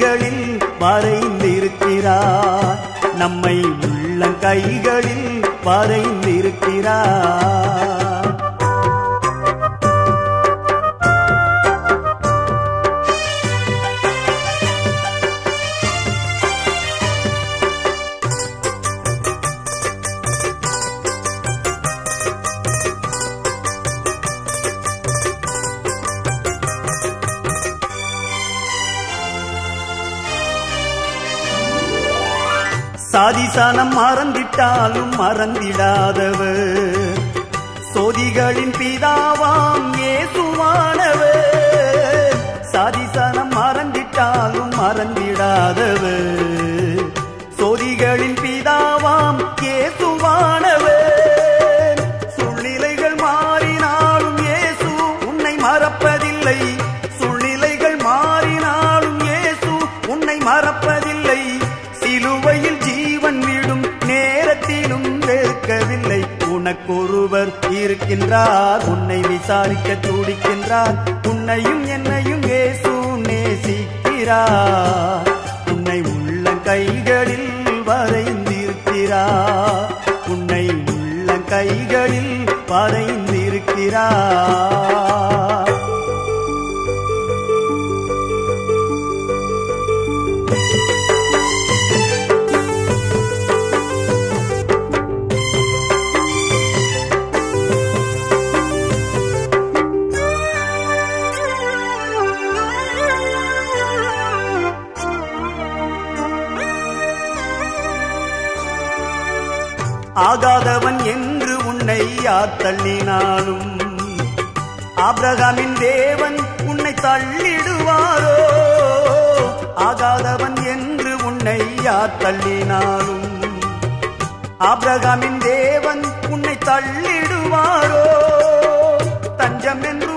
கண்களில் வரைந்திருக்கிறார் நம்மை உள்ளங்கைகளில் வரைந்திருக்கிறார் சாதிசானம் மறந்திட்டாலும் மறந்திடாதவர். சோதிகளின் பிதாவாம் ஏசுவானவர் சாதிசானம் மறந்திட்டாலும் மறந்திடாதவர். இருக்கின்றார் உன்னை விசாரிக்க துடிக்கின்றார். உன்னையும் என்னையும் ஏசு நேசிக்கிறார். உன்னை உள்ள கைகளில் வரைந்திருக்கிறார். உன்னை உள்ள கைகளில் வரைந்திருக்கிறார். ஆகாதவன் என்று உன்னை யார் தள்ளினாலும்? ஆபிரகாமின் தேவன் உன்னை தள்ளிடுவாரோ? ஆகாதவன் என்று உன்னை யார் தள்ளினாலும்? ஆபிரகாமின் தேவன் உன்னை தள்ளிடுவாரோ? தஞ்சம் என்று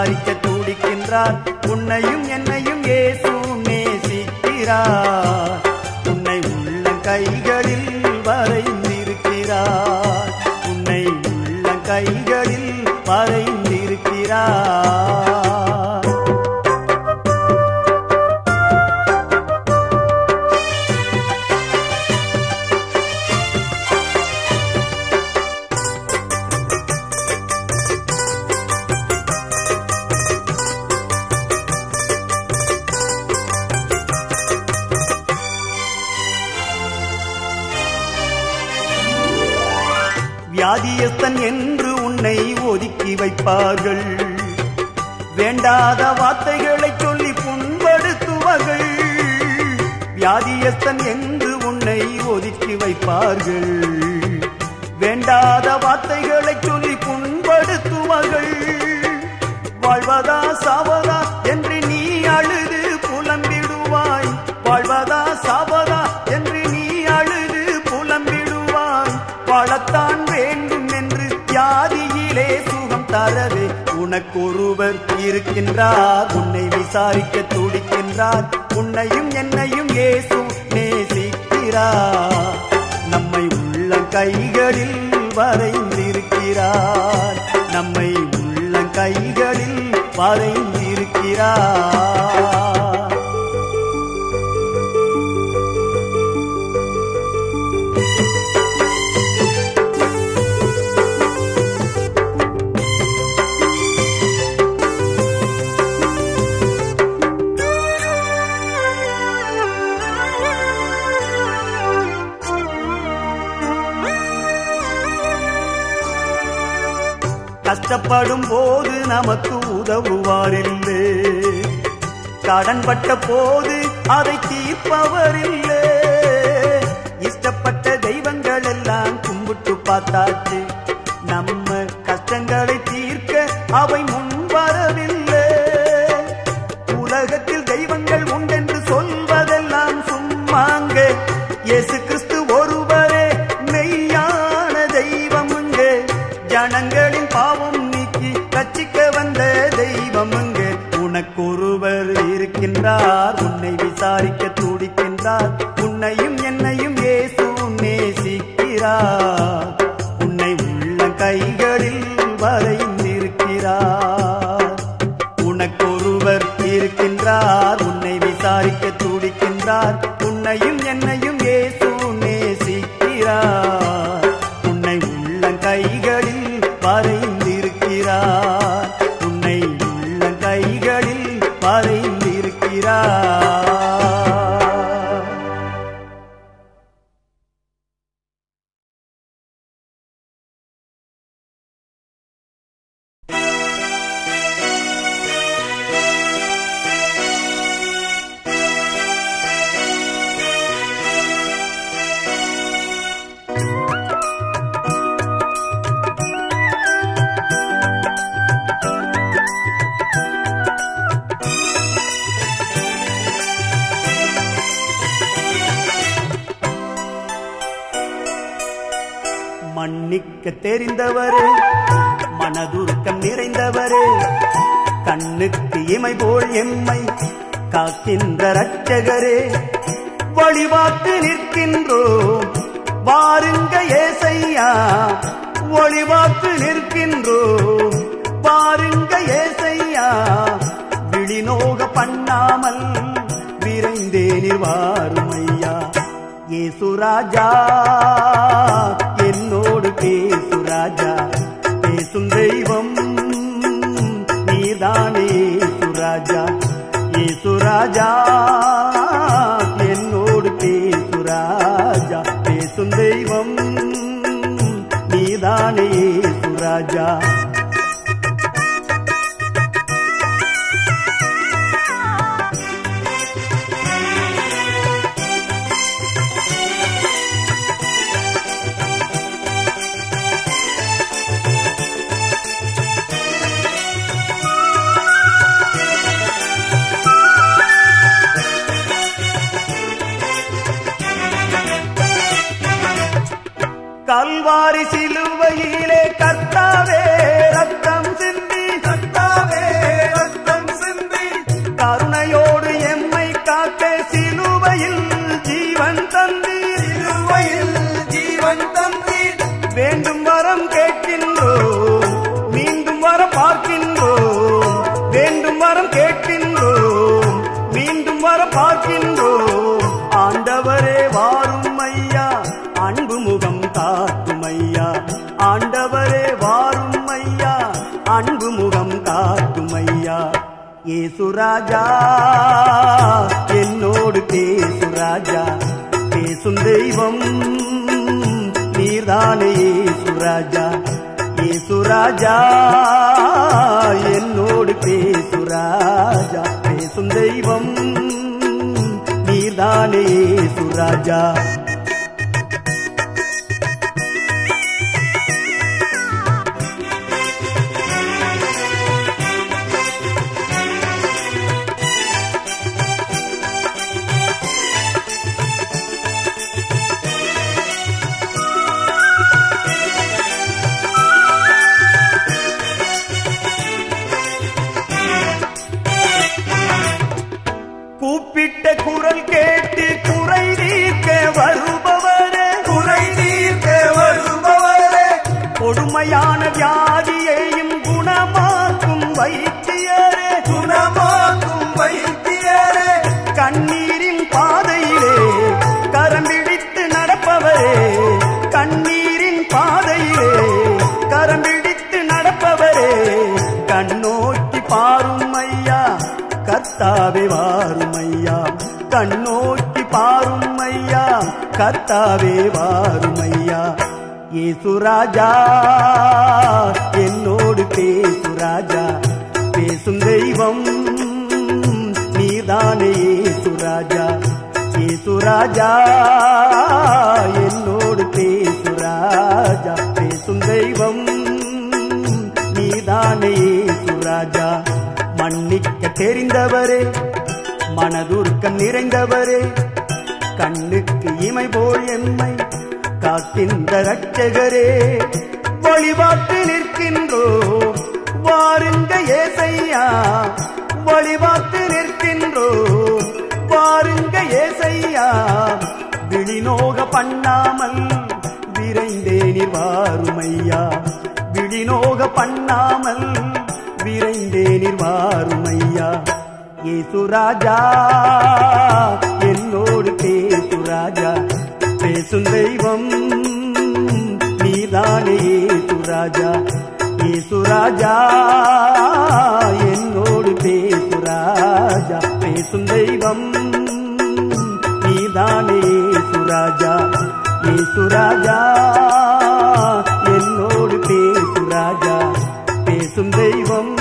விசாரிக்க துடிக்கின்றார். உன்னையும் என்னையும் இயேசு நேசிக்கிறார். உன்னை உள்ள கைகள் வியாதியஸ்தன் எங்கு உன்னை ஒதுக்கி வைப்பார்கள்? வேண்டாத வார்த்தைகளை சொல்லி புண்படுத்துவார்கள். வாழ்வதா சாவதா என்று நீ அழுது புலம்பிடுவாய். வாழ்வதா சாவதா என்று நீ அழுது புலம்பிடுவாய். வாழத்தான் வேண்டும் என்று வியாதியிலே சுகம் தரவே உனக்கொருவர் இருக்கின்றார். உன்னை விசாரிக்க துடிக்கின்றார். உன்னையும் என்னையும் ஏசு நேசிக்கிறார் நம்மை உள்ள கைகளில் வரைந்திருக்கிறார். நம்மை உள்ள கைகளில் வரைந்திருக்கிறார். கஷ்டப்படும் போது நமக்கு உதவுவார் கடன்பட்ட போது அதை தீர்ப்பவர் இல்லை இஷ்டப்பட்ட தெய்வங்கள் எல்லாம் கும்பிட்டு பார்த்தாச்சு. நம்ம கஷ்டங்களை தீர்க்க அவை தெரிந்தவரே மனதுருக்கம் நிறைந்தவரே கண்ணுக்கு இமை போல் எம்மை காக்கின்ற ரட்சகரே வழிபாட்டு நிற்கின்றோம் வாருங்க ஏசையா ஒளிவாக்கு நிற்கின்றோம் பாருங்க ஏசையா. விழிநோக பண்ணாமல் விரைந்தே நிவாருமையா ஏசுராஜா ராஜா பேசும் தெய்வம் நீதானே சுராஜா ஏசுராஜா பண்ணாமல் விரைந்தே நிர்வாருமையா ஏசுராஜா என்னோடு பேசுராஜா. பேசும் தெய்வம் நீதானே ஏசுராஜா. ஏசுராஜா என்னோடு பேசுராஜா. பேசும் தெய்வம் நீதானே ஏசுராஜா. ஏசுராஜா பேசும்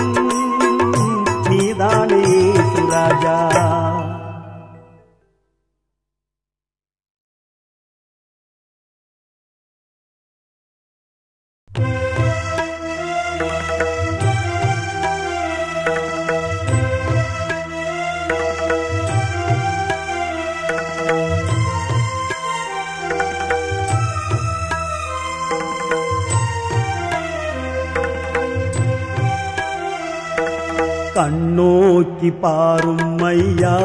பாரும் ஐயா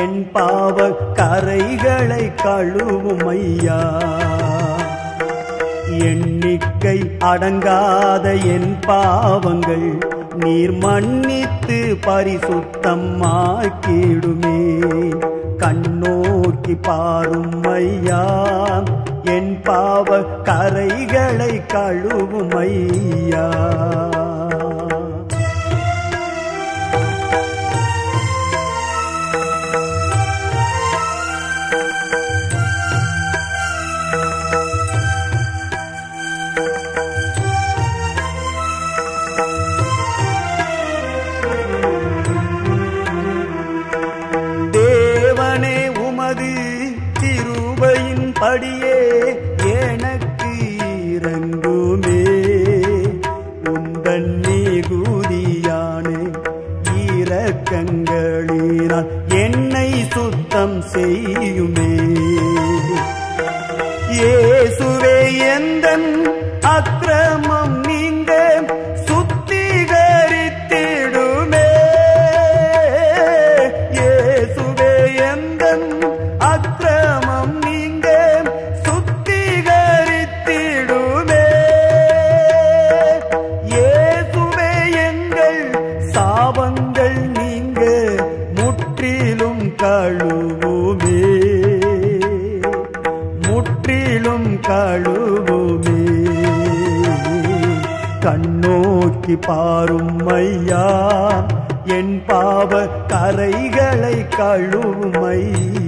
என் பாவ கரைகளை கழுவும் ஐயா எண்ணிக்கை அடங்காத என் பாவங்கள் நீர் மன்னித்து பரிசுத்தம் ஆக்கிடுமே கண்ணோக்கி பாரும் ஐயா என் பாவ கரைகளை கழுவும் ஐயா போக்கி பாரும் ஐயா. என் பாவ கரைகளை கழுவும் ஐயா.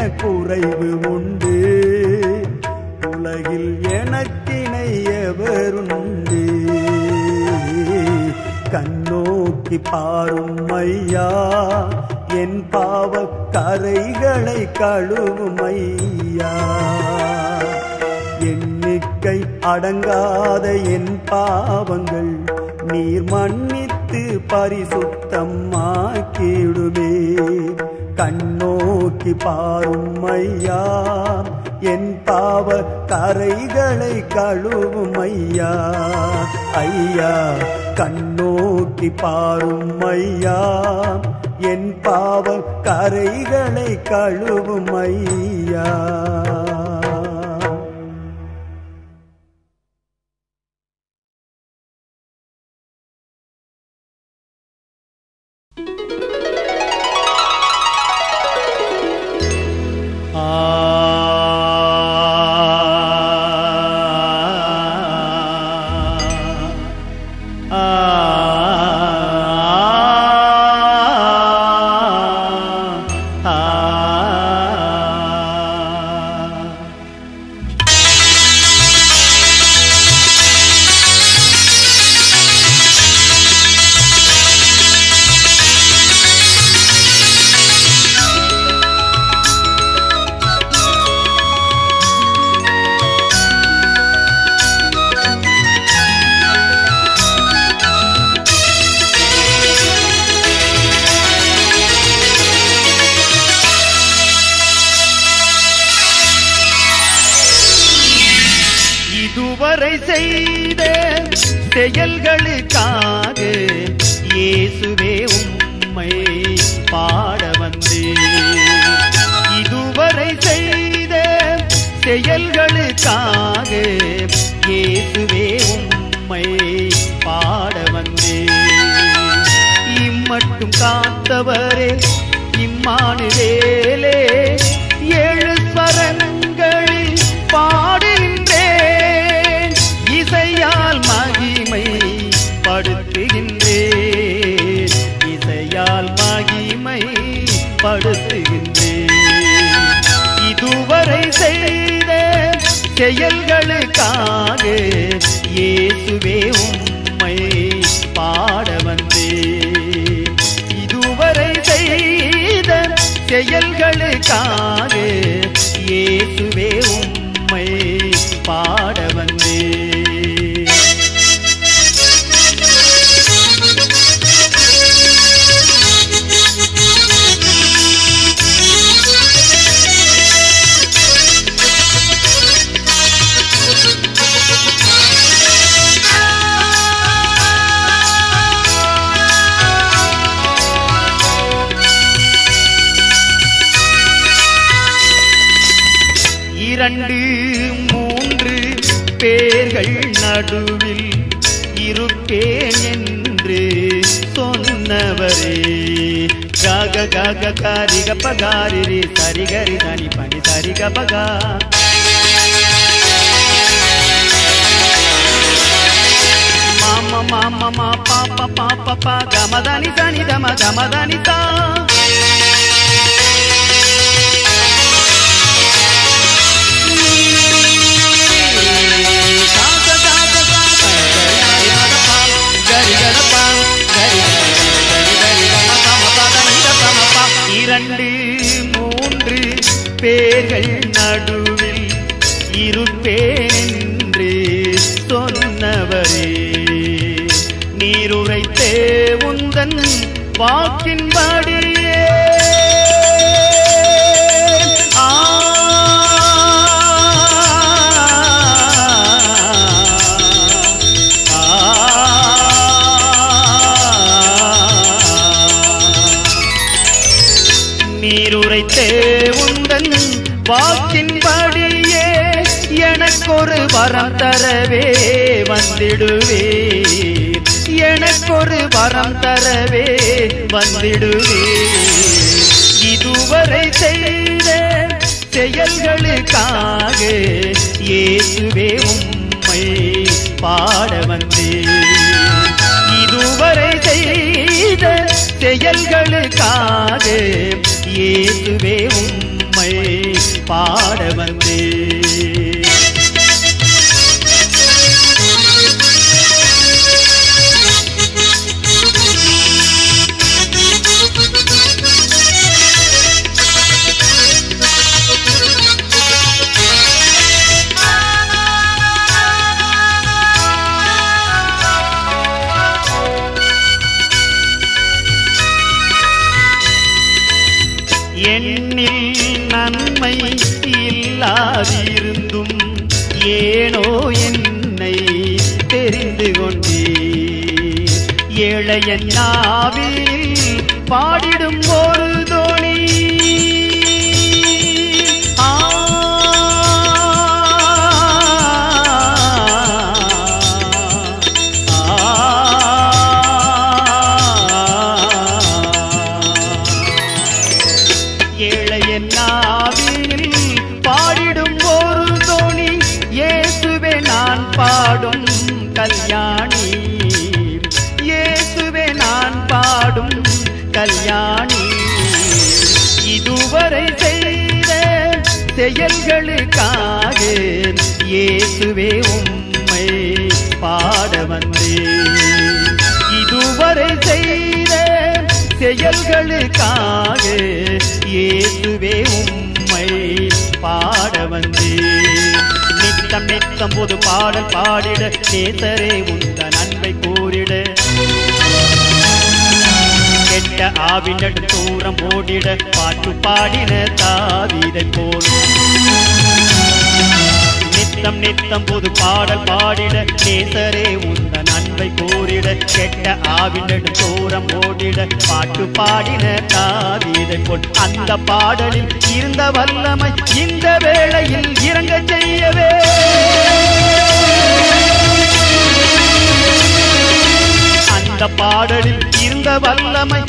எனக்கென்ன குறைவு உண்டு. உலகில் எனக்கினை எவருண்டு கண்ணோக்கி பாரும் ஐயா என் பாவ கரைகளை கழுவும் ஐயா. எண்ணிக்கை அடங்காத என் பாவங்கள் நீர் மன்னித்து பரிசுத்தம் ஆக்கிடுமே கண்ணோ கண்ணோக்கி பாரும் ஐயா என் பாவ கரைகளை கழுவும் ஐயா ஐயா கண்ணோக்கி பாரும் ஐயா என் பாவ கரைகளை கழுவும் ஐயா సరిగ గారిగ పగారి సరిగరి దాని పని సరిగ పగా మామ మామ మా పాప పాప పా గమదని దాని గమ గమదని తా గరి గడపా இரண்டு மூன்று பேர்கள் நடுவில் இருப்பேன் சொன்னவரே. நீருரைத்தே உந்தன் வாக்கின்படி வரம் தரவே வந்திடுவே. எனக்கொரு வரம் தரவே வந்திடுவே. இதுவரை செய்த செயல்களுக்காக இயேசுவே உம்மை பாட வந்தேன். இதுவரை செய்த செயல்களுக்காக இயேசுவே உம்மை பாட வந்தேன். ஏழையன் நாவில் பாடிடும் ஒரு தோணி. செயல்களுக்காக இயேசுவே உம்மை பாட வந்தேன். நித்தம் நித்தம் பொது பாடல் பாடிட நேசரே உந்த நன்மை கூறிட. கெட்ட ஆவினடு தூரம் ஓடிட பாட்டு பாடின தாவிதை போல். நித்தம் நித்தம் பொது பாடல் பாடிட நேசரே உந்த நன்மை கூறிட கெட்ட ஆவினடு தூரம் ஓடிட பாட்டு பாடின தாவீதை போல் அந்த பாடலில் இருந்த வல்லமை இந்த வேளையில் இறங்க செய்யவே. அந்த பாடலில் இருந்த வல்லமை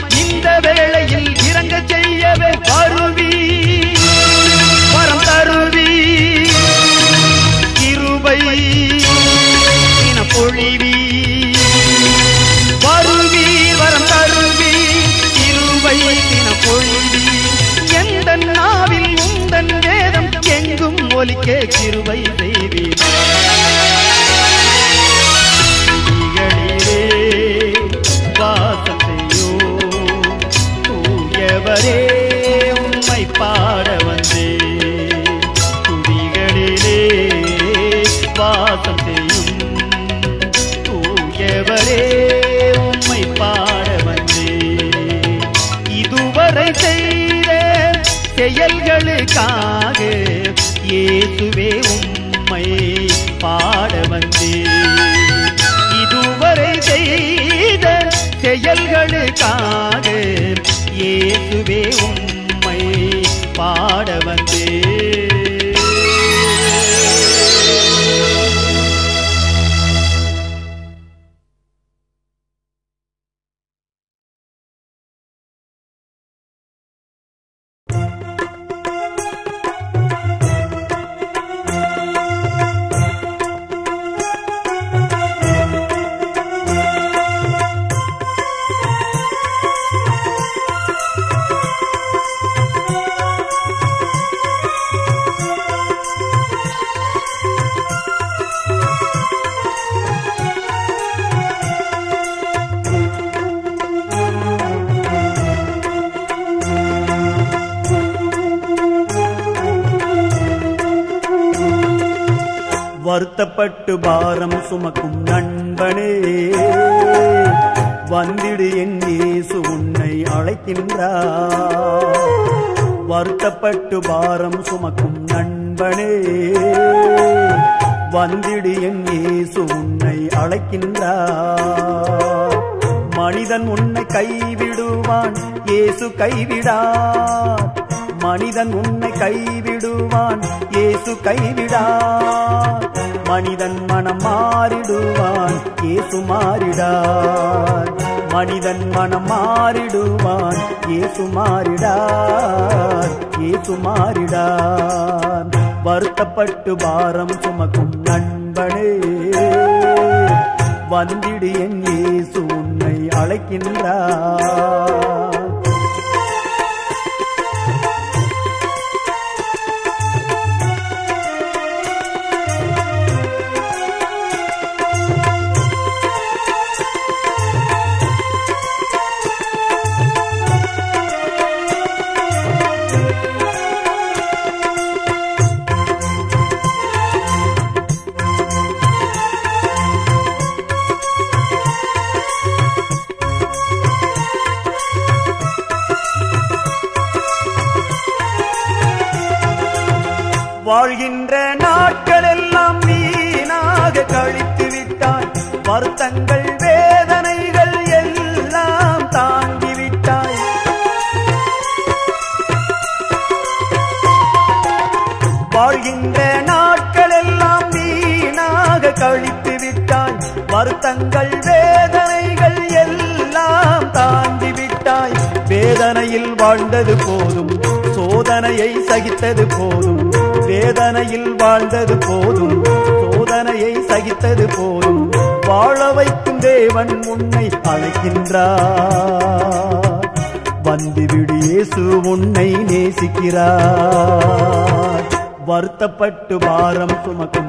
பட்டு பாரம் சுமக்கும் நண்பனே. வந்திடு என் இயேசு உன்னை அழைக்கின்றார். வருத்தப்பட்டு பாரம் சுமக்கும் நண்பனே. வந்திடு என் இயேசு உன்னை அழைக்கின்றார். மனிதன் உன்னை கைவிடுவான் இயேசு கைவிடார். மனிதன் உன்னை கைவிடுவான் இயேசு கைவிடார். மனிதன் மனம் மாறிடுவான் ஏசு மாறிடார். மனிதன் மனம் மாறிடுவான் ஏசு மாறிடார். ஏசு மாறிடார். வருத்தப்பட்டு பாரம் சுமக்கும் நண்பனே வந்திடு என் ஏசு உன்னை அழைக்கின்றார். வாழ்கின்ற நாட்கள் எல்லாம் விட்டாய் வருத்தங்கள் வேதனைகள் எல்லாம் தாங்கிவிட்டாய் வாழ்கின்ற நாட்கள் எல்லாம் வீணாக கழித்து விட்டாய் வருத்தங்கள் வேதனைகள் எல்லாம் தாண்டி விட்டாய். வேதனையில் வாழ்ந்தது போதும் சோதனையை சகித்தது போதும் வேதனையில் வாழ்ந்தது போதும். சோதனையை சகித்தது போதும். வாழ வைக்கும் தேவன் உன்னை அழைக்கின்றார். வந்துவிடு இயேசு உன்னை நேசிக்கிறார். வருத்தப்பட்டு பாரம் சுமக்கும்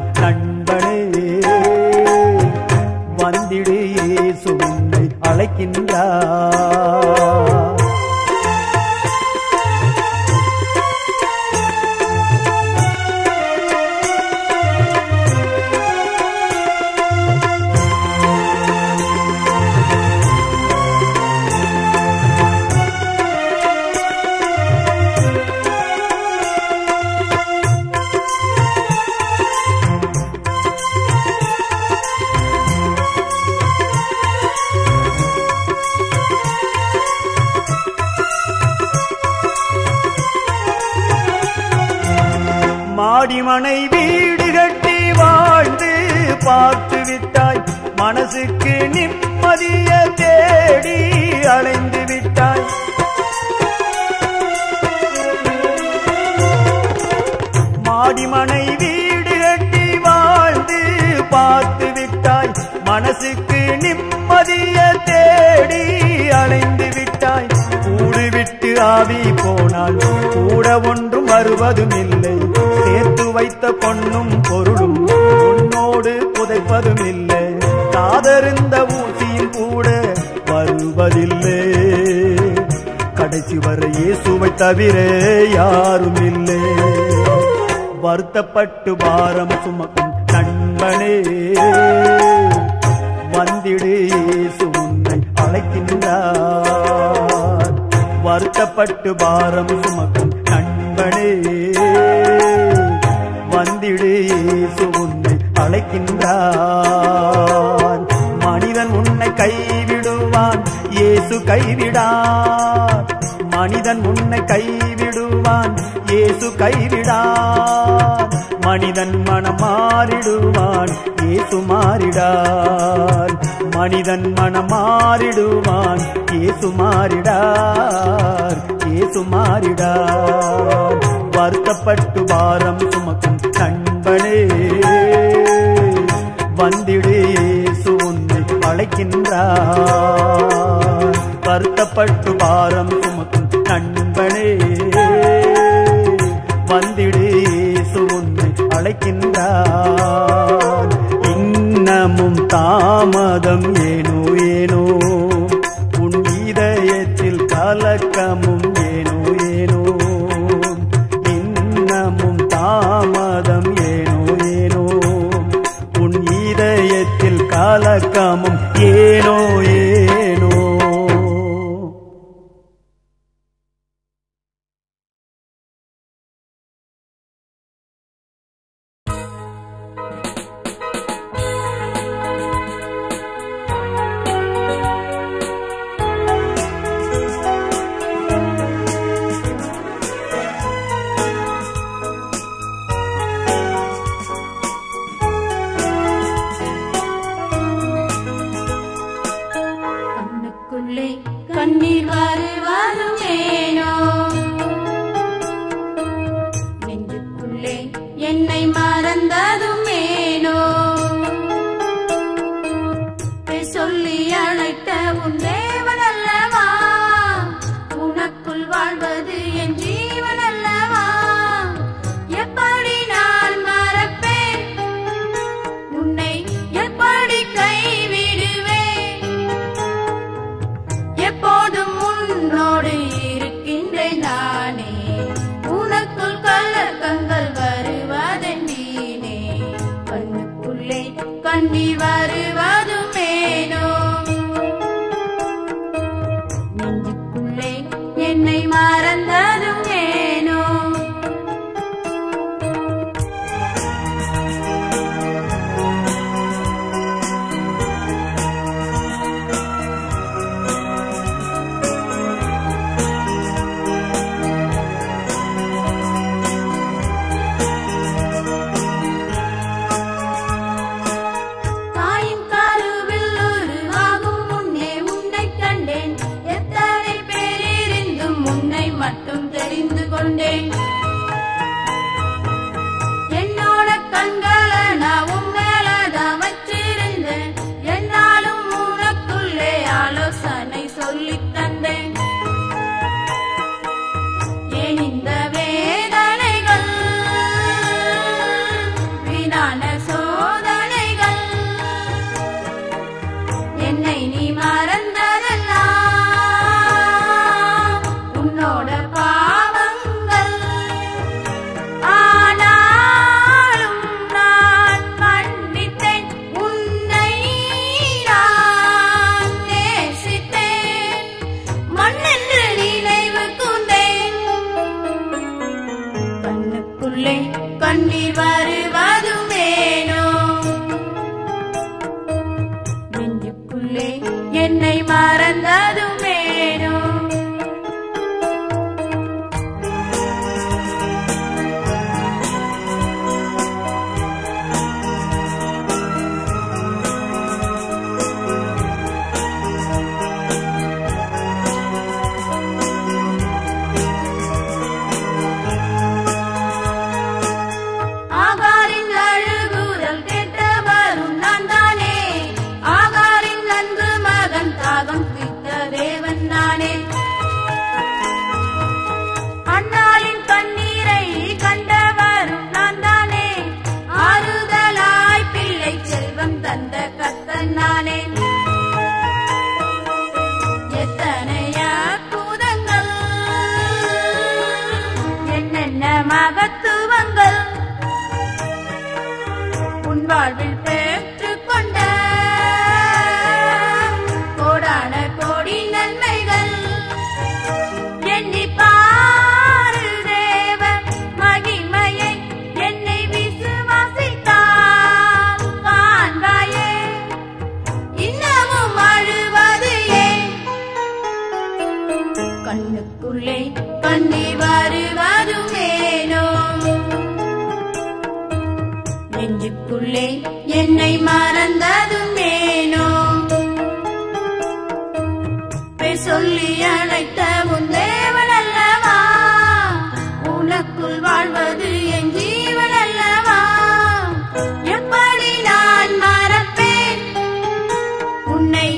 யாரும் இல்லை வருத்தப்பட்டு பாரம் சுமக்கும் நண்பனே வந்திடு இயேசு அழைக்கின்றார். வருத்தப்பட்டு பாரம் சுமக்கும் நண்பனே வந்திடு இயேசு உன்னை அழைக்கின்றார். மனிதன் உன்னை கைவிடுவான் இயேசு கைவிடார். மனிதன் உன்னை கைவிடுவான் இயேசு கைவிடார் மனிதன் மனம் மாறிடுவான் இயேசு மாறிடார். மனிதன் மனம் மாறிடுவான் இயேசு மாறிடார். இயேசு மாறிடார். வருத்தப்பட்டு பாரம் சுமக்கும் நண்பனே வந்திடு இயேசு உன்னை அழைக்கின்றார் வருத்தப்பட்டு பாரம் சுமக்கும் நண்பனே. வந்திடு இயேசு உன்னை அழைக்கின்றார். இன்னமும் தாமதம் ஏனோ சொல்லி அழைத்த உன் தேவன் அல்லவா உனக்குள் வாழ்வது என் ஜீவன் அல்லவா எப்படி நான் மறப்பேன்? உன்னை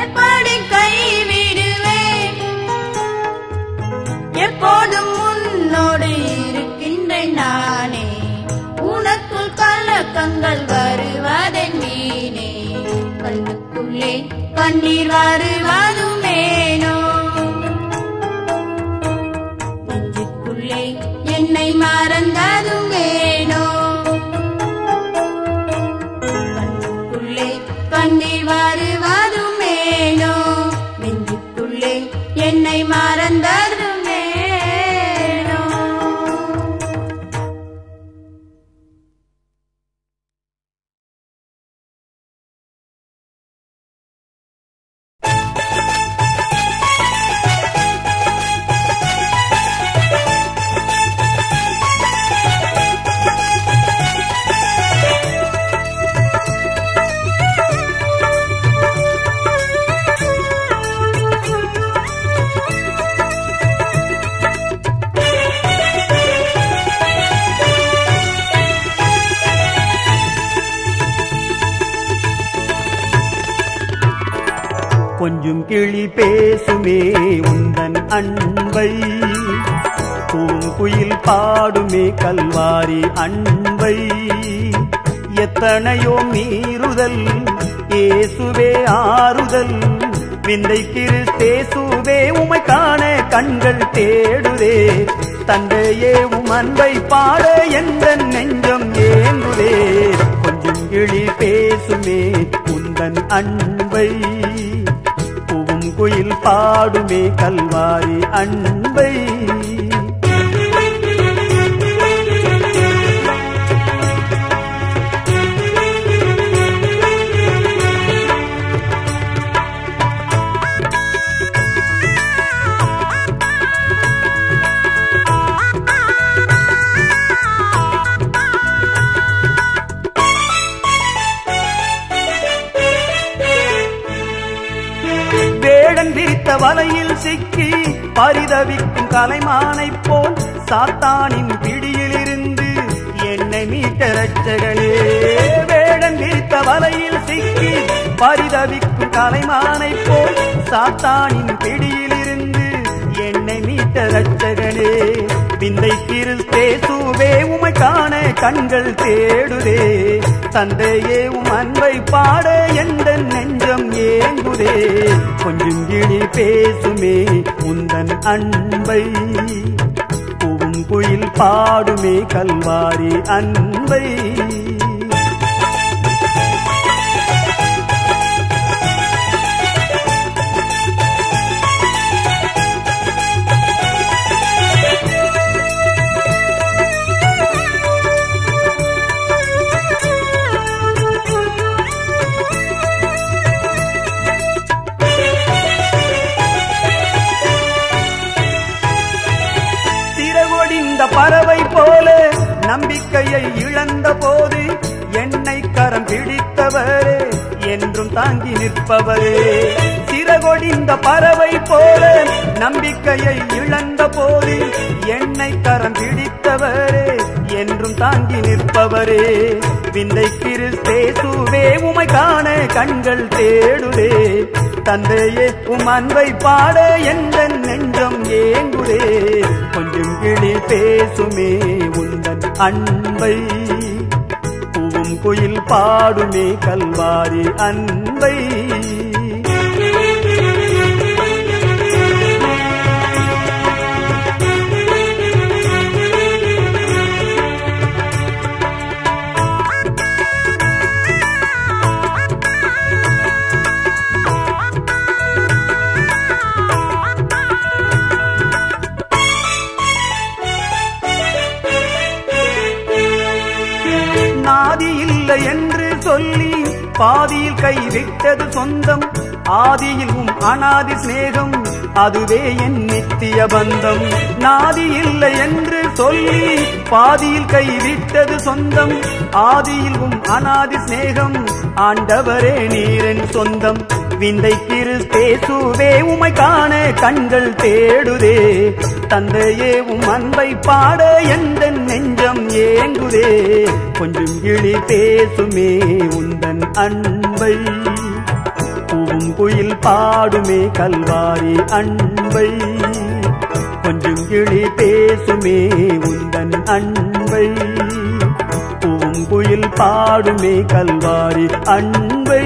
எப்படி கைவிடுவேன்? எப்போதும் உன்னோடு இருக்கின்றேன் நானே. உனக்குள் கலக்கங்கள் வருவதன் நீனே கண்ணுக்குள்ளே கண்ணீர் வருவதும் கொஞ்சம் கிளி பேசுமே உந்தன் அன்பை. பூங்குயில் பாடுமே கல்வாரி அன்பை. எத்தனையோ மீறுதல் ஏசுவே ஆறுதல். விந்தை கிறிஸ்தேசுவே உமை காண கண்கள் தேடுதே. தந்தையே உம் அன்பை பாட எந்த நெஞ்சம் ஏங்குதே. கொஞ்சம் கிளி பேசுமே உந்தன் அன்பை. குயில் பாடுமே கல்வாரி அன்பை. வலையில் சிக்கி பரிதவிக்கும் கலைமானை போல் சாத்தானின் பிடியிலிருந்து என்னை மீட்ட ரட்சகனே வேடன் விரித்த வலையில் சிக்கி பரிதவிக்கும் கலைமானை போல் சாத்தானின் பிடியிலிருந்து என்னை மீட்ட ரட்சகனே விந்தை கிறிஸ்தேசுவே உமை காண கண்கள் தேடுதே. தந்தையே உம் அன்பை பாட எந்த நெஞ்சம் ஏங்குதே. கொஞ்சம் கிளி பேசுமே உந்தன் அன்பை. பூவும் குயில் பாடுமே கல்வாரி அன்பை. நம்பிக்கையை இழந்த போது என்னை கரம் பிடித்தவரே என்றும் தாங்கி நிற்பவரே. சிறகொடிந்த பறவை போல நம்பிக்கையை இழந்த போது என்னை கரம் பிடித்தவரே என்றும் தாங்கி நிற்பவரே. விந்தை கிறிஸ்தேசுவே உமை காண கண்கள் தேடுதே. தந்தையே உம் அன்பை பாட எந்த நெஞ்சம் ஏங்குதே. கொஞ்சம் கிளி பேசுமே உந்தன் அன்பை பூவும் குயில் பாடுமே கல்வாரி அன்பை காணாதி சிநேகம் அதுவே என் நித்திய பந்தம். நாதி இல்லை என்று சொல்லி பாதியில் கைவிட்டது சொந்தம். ஆதியில் உம் அனாதி சிநேகம் ஆண்டவரே நீரன் சொந்தம். விந்தை கிறிஸ்தேசுவே உமை காண கண்கள் தேடுதே. தந்தையே உம் அன்பை பாட எந்த நெஞ்சம் ஏங்குதே. கொஞ்சம் இழி பேசுமே உந்தன் அன்பை. குயில் பாடுமே கல்வாரி அன்பை. கொஞ்சம் கிளி பேசுமே உந்தன் அன்பை. பூவும் குயில் பாடுமே கல்வாரி அன்பை.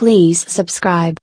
Please subscribe.